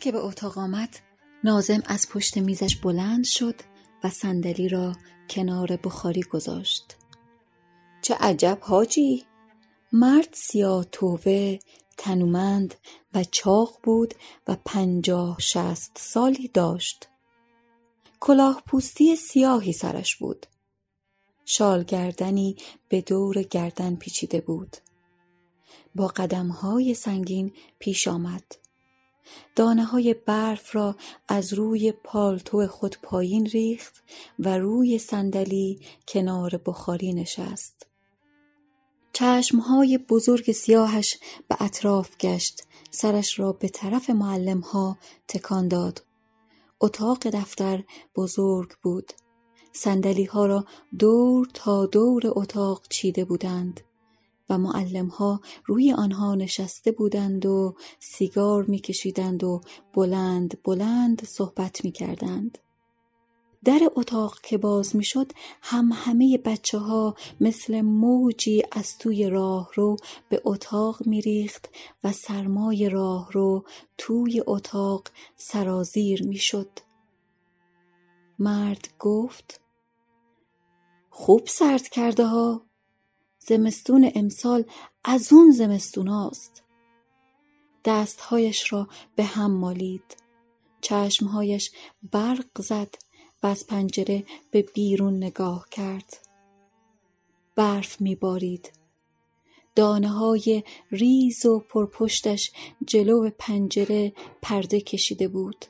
که به اتاق آمد نازم از پشت میزش بلند شد و صندلی را کنار بخاری گذاشت. چه عجب حاجی! مرد سیاه توبه تنومند و چاق بود و پنجاه شست سالی داشت. کلاه پوستی سیاهی سرش بود. شالگردنی به دور گردن پیچیده بود. با قدمهای سنگین پیش آمد. دانه های برف را از روی پالتو خود پایین ریخت و روی صندلی کنار بخاری نشست. چشمهای بزرگ سیاهش به اطراف گشت سرش را به طرف ها تکان داد. اتاق دفتر بزرگ بود. سندلی ها را دور تا دور اتاق چیده بودند. و ها روی آنها نشسته بودند و سیگار میکشیدند و بلند بلند صحبت می‌کردند در اتاق که باز می‌شد هم همه بچه ها مثل موجی از توی راه رو به اتاق میریخت و سرمای راه رو توی اتاق سرازیر می‌شد. مرد گفت خوب سرد کرده ها زمستون امسال از اون زمستون هاست. دستهایش را به هم مالید. چشمهایش برق زد و از پنجره به بیرون نگاه کرد. برف میبارید. دانه های ریز و پرپشتش جلو پنجره پرده کشیده بود.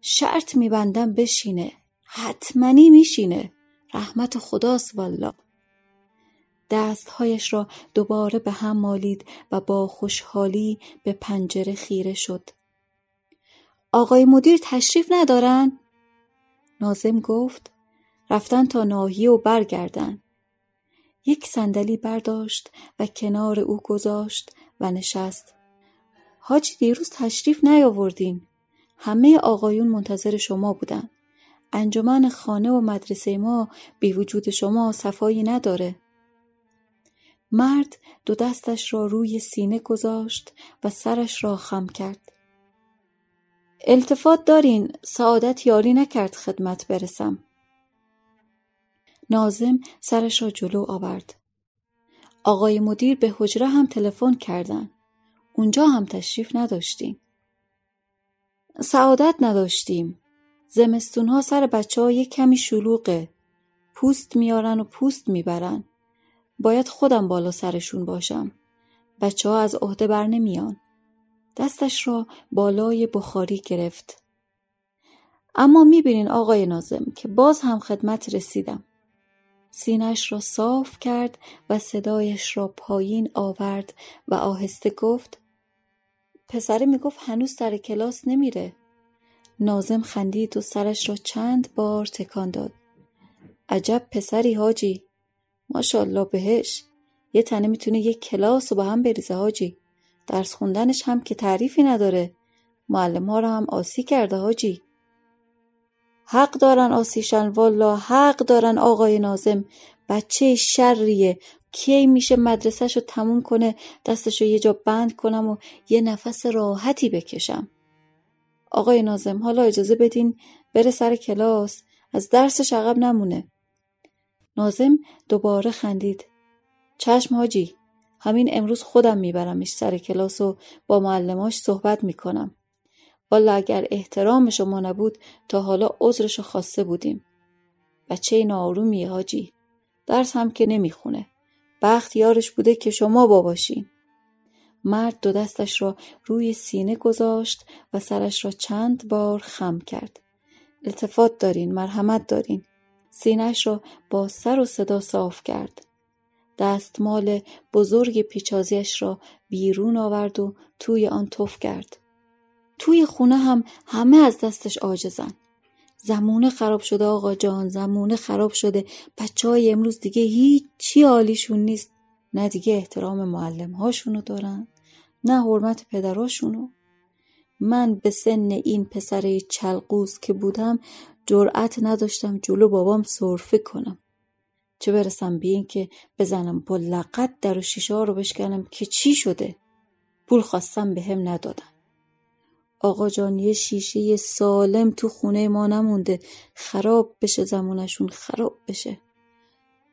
شرط میبندم بشینه. حتمنی میشینه. رحمت خداست والا دستهایش را دوباره به هم مالید و با خوشحالی به پنجره خیره شد. آقای مدیر تشریف ندارن؟ نازم گفت. رفتن تا ناحیه و برگردن. یک صندلی برداشت و کنار او گذاشت و نشست. حاجی دیروز تشریف نیاوردین. همه آقایون منتظر شما بودن. انجمن خانه و مدرسه ما بی وجود شما صفایی نداره. مرد دو دستش را روی سینه گذاشت و سرش را خم کرد. التفات دارین سعادت یاری نکرد خدمت برسم. نازم سرش را جلو آورد. آقای مدیر به حجره هم تلفن کردن اونجا هم تشریف نداشتیم. سعادت نداشتیم. زمستون ها سر بچه ها یک کمی شلوغه. پوست میارن و پوست می‌برن. باید خودم بالا سرشون باشم. بچه ها از عهده بر نمیان. دستش را بالای بخاری گرفت. اما می‌بینین آقای نازم که باز هم خدمت رسیدم. سینش را صاف کرد و صدایش را پایین آورد و آهسته گفت پسره می‌گفت هنوز سر کلاس نمیره. نازم خندید و سرش را چند بار تکان داد. عجب پسری حاجی. ماشاءالله بهش. یه تنه می‌تونه یک کلاس و با هم بریزه حاجی. درس خوندنش هم که تعریفی نداره. معلم ها رو هم آسی کرده حاجی. حق دارن آسیشن والا حق دارن آقای نازم بچه شریه. کی میشه مدرسهشو تموم کنه دستشو یه جا بند کنم و یه نفس راحتی بکشم؟ آقای نازم حالا اجازه بدین بره سر کلاس. از درسش عقب نمونه. نازم دوباره خندید. چشم حاجی همین امروز خودم میبرمش سر کلاس و با معلماش صحبت می‌کنم. والا اگر احترام شما نبود تا حالا عذرشو خواسته بودیم. بچه نارومیه حاجی درس هم که نمی‌خونه. بخت یارش بوده که شما باباشین. مرد دو دستش را روی سینه گذاشت و سرش را چند بار خم کرد. التفات دارین مرحمت دارین. سینهش را با سر و صدا صاف کرد. دستمال بزرگ پیچازیش را بیرون آورد و توی آن تف کرد. توی خونه هم همه از دستش آجزن زمونه خراب شده آقا جان زمونه خراب شده. بچه های امروز دیگه هیچی حالیشون نیست. نه دیگه احترام معلم هاشونو دارن نه حرمت پدراشونو. من به سن این پسر چلقوز که بودم جرأت نداشتم جلو بابام صرفه کنم. چه برسم به این که بزنم با لقت در و شیشه رو بشکنم که چی شده؟ پول خواستم به هم ندادن. آقا جان یه شیشه سالم تو خونه ما نمونده. خراب بشه زمونشون خراب بشه.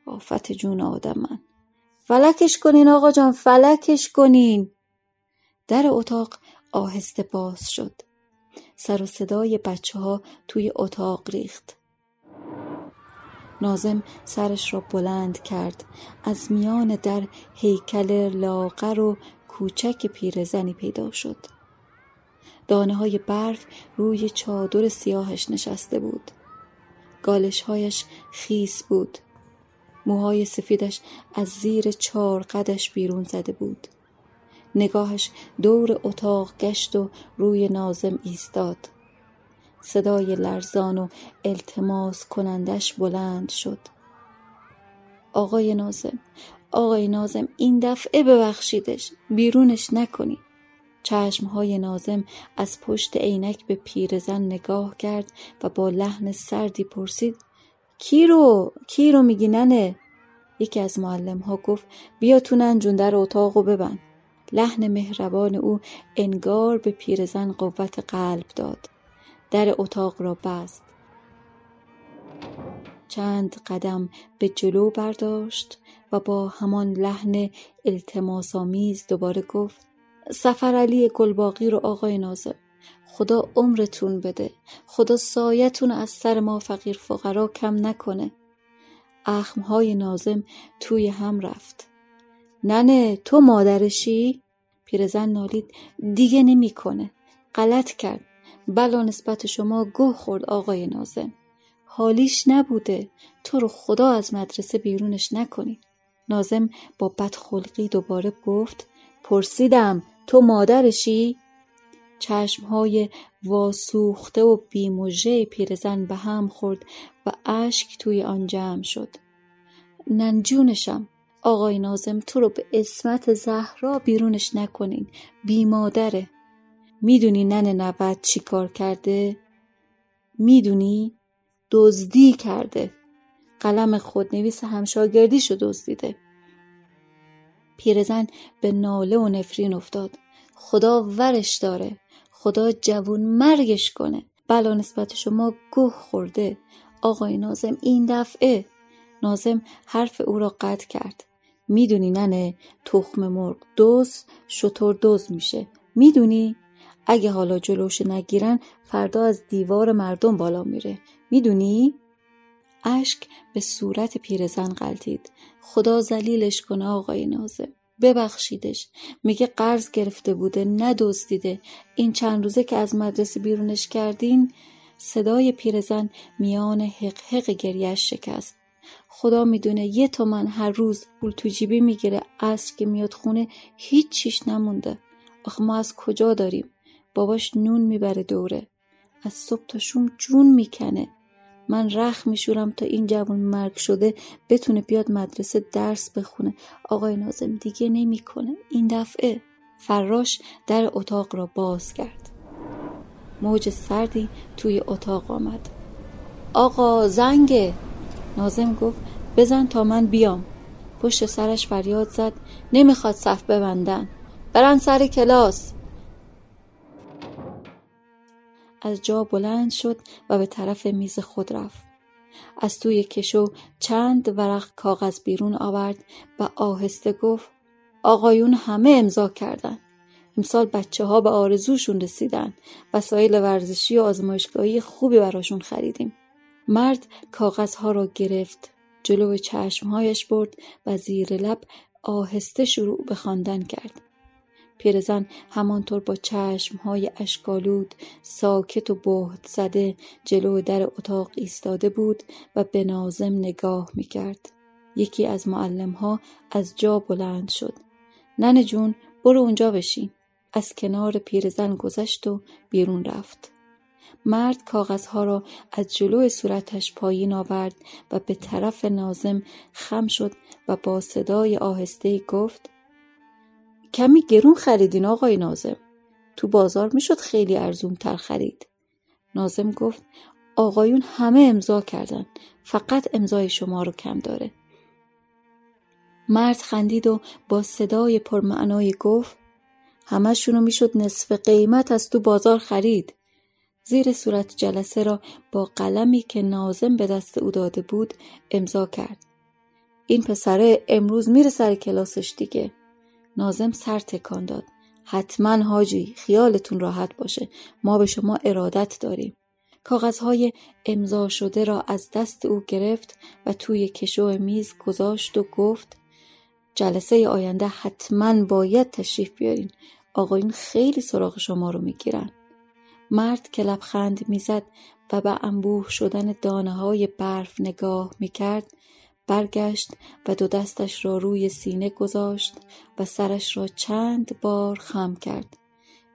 آفت جون آدم من. فلکش کنین آقا جان فلکش کنین. در اتاق آهسته باز شد. سر و صدای بچه ها توی اتاق ریخت. نازم سرش را بلند کرد. از میان در هیکل لاغر و کوچک پیرزنی پیدا شد. دانه های برف روی چادر سیاهش نشسته بود. گالشهایش خیس بود. موهای سفیدش از زیر چار قدش بیرون زده بود. نگاهش دور اتاق گشت و روی نازم ایستاد. صدای لرزان و التماس کنندش بلند شد. آقای نازم آقای نازم این دفعه ببخشیدش. بیرونش نکنی. چشمهای نازم از پشت عینک به پیرزن نگاه کرد و با لحن سردی پرسید کی رو؟ کی رو میگی ننه؟ یکی از معلم ها گفت بیا تو ننجون در اتاق ببند. لحن مهربان او انگار به پیرزن قوت قلب داد. در اتاق را بست. چند قدم به جلو برداشت و با همان لحن التماسآمیز دوباره گفت سفر علی گلباقی رو آقای نازم خدا عمرتون بده. خدا سایتون از سر ما فقیر فقرا کم نکنه. اخمهای نازم توی هم رفت. ننه تو مادرشی؟ پیرزن نالید دیگه نمی‌کنه. غلط کرد. بلا نسبت شما گوه خورد آقای نازم. حالیش نبوده. تو رو خدا از مدرسه بیرونش نکنی. نازم با بدخلقی دوباره گفت پرسیدم تو مادرشی؟ چشمهای واسوخته و بیموژه پیرزن به هم خورد و اشک توی آن جمع شد. ننجونشم. آقای نازم تو رو به اسمت زهرا بیرونش نکنین. بی مادره. می‌دونی ننه نوت چی کار کرده؟ می‌دونی؟ دزدی کرده. قلم خودنویس همشاگردیشو دزدیده. پیرزن به ناله و نفرین افتاد. خدا ورش داره. خدا جوون مرگش کنه. بلا نسبت شما گوه خورده. آقای نازم این دفعه. نازم حرف او را قطع کرد. می‌دونی ننه تخم مرغ دوز شطور دوز میشه. می‌دونی؟ اگه حالا جلوش نگیرن فردا از دیوار مردم بالا میره. می‌دونی؟ اشک به صورت پیرزن غلطید. خدا زلیلش کنه آقای نازم ببخشیدش. میگه قرض گرفته بوده ندزدیده این چند روزه که از مدرسه بیرونش کردین صدای پیرزن میان حق حق گریش شکست. خدا می‌دونه یه تومن هر روز پول تو جیبی می‌گیره از که میاد خونه هیچ چیش نمونده. آخه ما از کجا داریم؟ باباش نون می‌بره دوره. از صبح تا شوم جون می‌کنه. من رخ میشورم تا این جوان مرگ شده بتونه بیاد مدرسه درس بخونه. آقای نازم دیگه نمی‌کنه. این دفعه فراش در اتاق را باز کرد. موج سردی توی اتاق آمد. آقا زنگه! نازم گفت بزن تا من بیام. پشت سرش فریاد زد نمی‌خواد صف ببندن. برن سر کلاس. از جا بلند شد و به طرف میز خود رفت. از توی کشو چند ورق کاغذ بیرون آورد و آهسته گفت آقایون همه امضا کردن. امسال بچه ها به آرزوشون رسیدن. وسایل ورزشی و آزمایشگاهی خوبی براشون خریدیم. مرد کاغذها را گرفت جلو چشمهایش برد و زیر لب آهسته شروع به خواندن کرد. پیرزن همانطور با چشمهای اشکالود ساکت و بهت زده جلو در اتاق ایستاده بود و به نازم نگاه می‌کرد. یکی از معلمها از جا بلند شد. ننه جون برو اونجا بشین. از کنار پیرزن گذشت و بیرون رفت. مرد کاغذها را از جلو صورتش پایین آورد و به طرف نازم خم شد و با صدای آهسته گفت کمی گرون خریدین آقای نازم تو بازار می‌شد خیلی ارزون تر خرید. نازم گفت آقایون همه امضا کردن. فقط امضای شما رو کم داره. مرد خندید و با صدای پرمعنای گفت همشونو می‌شد نصف قیمت از تو بازار خرید. زیر صورت جلسه را با قلمی که نازم به دست او داده بود امضا کرد. این پسره امروز میره سر کلاسش دیگه. نازم سر تکان داد. حتما حاجی خیالتون راحت باشه. ما به شما ارادت داریم. کاغذهای امضا شده را از دست او گرفت و توی کشو میز گذاشت و گفت جلسه آینده حتما باید تشریف بیارین. آقایون خیلی سراغ شما رو می‌گیرن. مرد که لبخند می‌زد و به انبوه شدن دانه های برف نگاه می‌کرد برگشت و دو دستش را روی سینه گذاشت و سرش را چند بار خم کرد.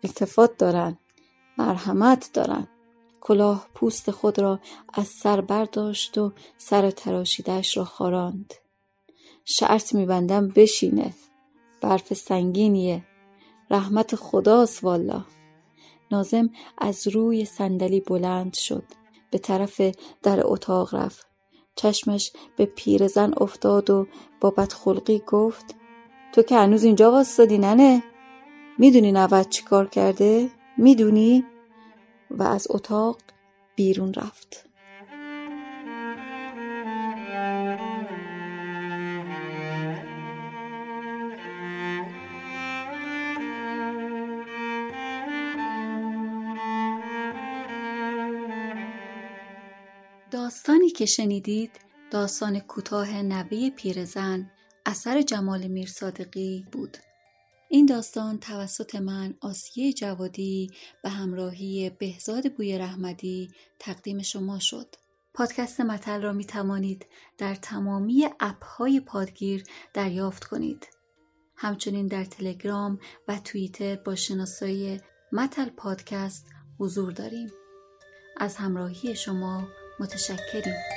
التفات دارن مرحمت دارن. کلاه پوست خود را از سر برداشت و سر تراشیدهش را خاراند. شرط میبندم بشینه. برف سنگینیه. رحمت خداست والا نازم از روی صندلی بلند شد. به طرف در اتاق رفت. چشمش به پیرزن افتاد و با بدخلقی گفت تو که هنوز اینجا واسدادی ننه؟ می‌دونی نوت چی کار کرده؟ می‌دونی؟ و از اتاق بیرون رفت. داستانی که شنیدید داستان کوتاه نوه پیرزن اثر جمال میرصادقی بود. این داستان توسط من آسیه جوادی به همراهی بهزاد بوی رحمدی تقدیم شما شد. پادکست متل را می توانید در تمامی اپ های پادگیر دریافت کنید. همچنین در تلگرام و توییتر با شناسایی متل پادکست حضور داریم. از همراهی شما متشکریم.